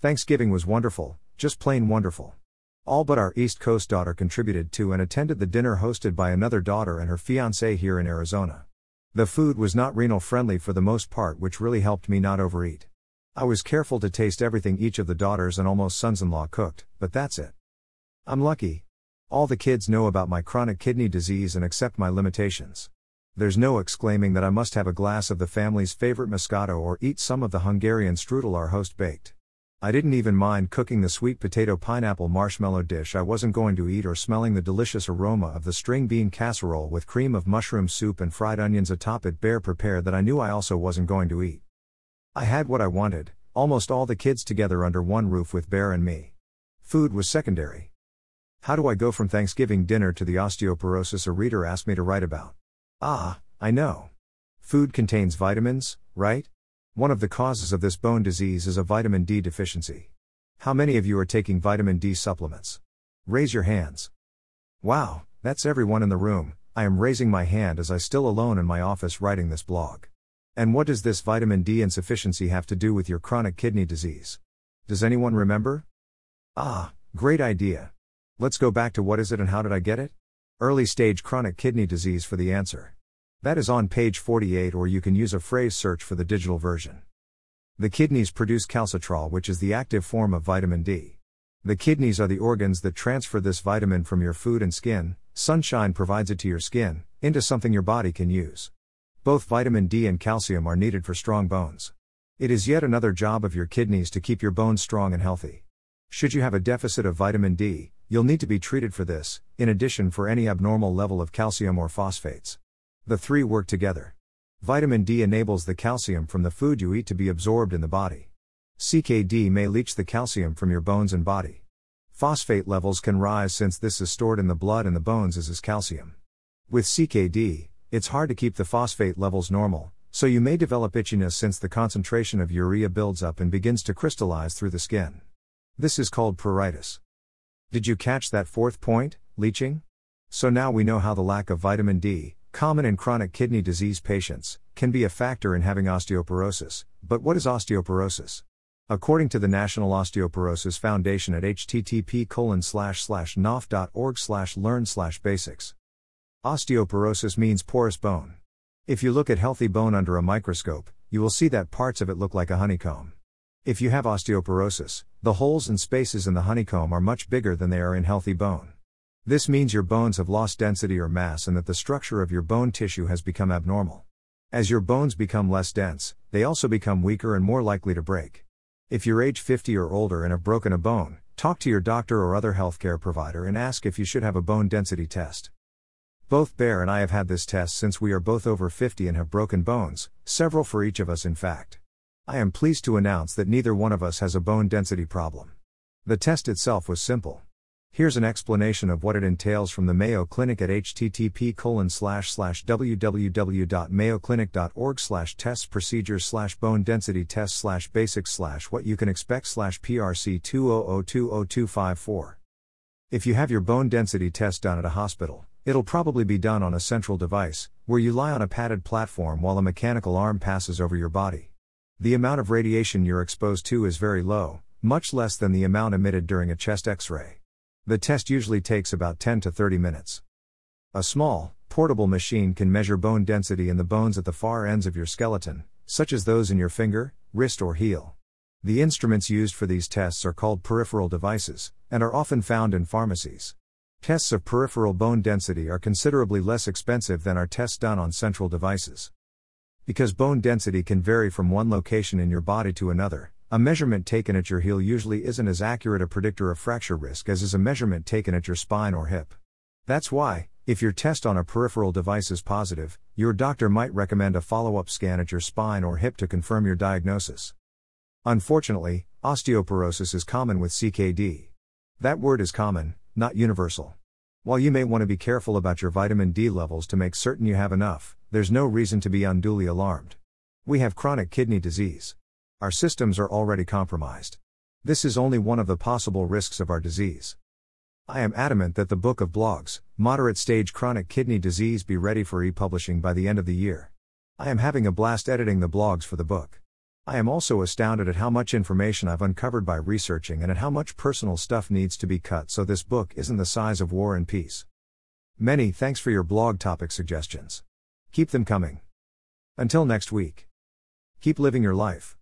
Thanksgiving was wonderful, just plain wonderful. All but our East Coast daughter contributed to and attended the dinner hosted by another daughter and her fiance here in Arizona. The food was not renal friendly for the most part, which really helped me not overeat. I was careful to taste everything each of the daughters and almost sons in law cooked, but that's it. I'm lucky. All the kids know about my chronic kidney disease and accept my limitations. There's no exclaiming that I must have a glass of the family's favorite Moscato or eat some of the Hungarian strudel our host baked. I didn't even mind cooking the sweet potato pineapple marshmallow dish I wasn't going to eat or smelling the delicious aroma of the string bean casserole with cream of mushroom soup and fried onions atop it Bear prepared that I knew I also wasn't going to eat. I had what I wanted, almost all the kids together under one roof with Bear and me. Food was secondary. How do I go from Thanksgiving dinner to the osteoporosis a reader asked me to write about? Ah, I know. Food contains vitamins, right? One of the causes of this bone disease is a vitamin D deficiency. How many of you are taking vitamin D supplements? Raise your hands. Wow, that's everyone in the room. I am raising my hand as I still alone in my office writing this blog. And what does this vitamin D insufficiency have to do with your chronic kidney disease? Does anyone remember? Ah, great idea. Let's go back to what is it and how did I get it? Early stage chronic kidney disease for the answer. That is on page 48, or you can use a phrase search for the digital version. The kidneys produce calcitriol, which is the active form of vitamin D. The kidneys are the organs that transfer this vitamin from your food and skin, sunshine provides it to your skin, into something your body can use. Both vitamin D and calcium are needed for strong bones. It is yet another job of your kidneys to keep your bones strong and healthy. Should you have a deficit of vitamin D, you'll need to be treated for this, in addition for any abnormal level of calcium or phosphates. The three work together. Vitamin D enables the calcium from the food you eat to be absorbed in the body. CKD may leach the calcium from your bones and body. Phosphate levels can rise since this is stored in the blood and the bones as is calcium. With CKD, it's hard to keep the phosphate levels normal, so you may develop itchiness since the concentration of urea builds up and begins to crystallize through the skin. This is called pruritus. Did you catch that fourth point, leaching? So now we know how the lack of vitamin D, common in chronic kidney disease patients, can be a factor in having osteoporosis. But what is osteoporosis? According to the National Osteoporosis Foundation at http nof.org learn basics. Osteoporosis means porous bone. If you look at healthy bone under a microscope, you will see that parts of it look like a honeycomb. If you have osteoporosis, the holes and spaces in the honeycomb are much bigger than they are in healthy bone. This means your bones have lost density or mass and that the structure of your bone tissue has become abnormal. As your bones become less dense, they also become weaker and more likely to break. If you're age 50 or older and have broken a bone, talk to your doctor or other healthcare provider and ask if you should have a bone density test. Both Bear and I have had this test since we are both over 50 and have broken bones, several for each of us, in fact. I am pleased to announce that neither one of us has a bone density problem. The test itself was simple. Here's an explanation of what it entails from the Mayo Clinic at http www.mayoclinic.org slash tests procedures slash bone density test slash basics slash what you can expect slash prc 200200254. If you have your bone density test done at a hospital, it'll probably be done on a central device, where you lie on a padded platform while a mechanical arm passes over your body. The amount of radiation you're exposed to is very low, much less than the amount emitted during a chest x ray. The test usually takes about 10 to 30 minutes. A small, portable machine can measure bone density in the bones at the far ends of your skeleton, such as those in your finger, wrist, or heel. The instruments used for these tests are called peripheral devices, and are often found in pharmacies. Tests of peripheral bone density are considerably less expensive than are tests done on central devices. Because bone density can vary from one location in your body to another, a measurement taken at your heel usually isn't as accurate a predictor of fracture risk as is a measurement taken at your spine or hip. That's why, if your test on a peripheral device is positive, your doctor might recommend a follow up scan at your spine or hip to confirm your diagnosis. Unfortunately, osteoporosis is common with CKD. That word is common, not universal. While you may want to be careful about your vitamin D levels to make certain you have enough, there's no reason to be unduly alarmed. We have chronic kidney disease. Our systems are already compromised. This is only one of the possible risks of our disease. I am adamant that the book of blogs, Moderate Stage Chronic Kidney Disease, be ready for e publishing by the end of the year. I am having a blast editing the blogs for the book. I am also astounded at how much information I've uncovered by researching and at how much personal stuff needs to be cut so this book isn't the size of War and Peace. Many thanks for your blog topic suggestions. Keep them coming. Until next week. Keep living your life.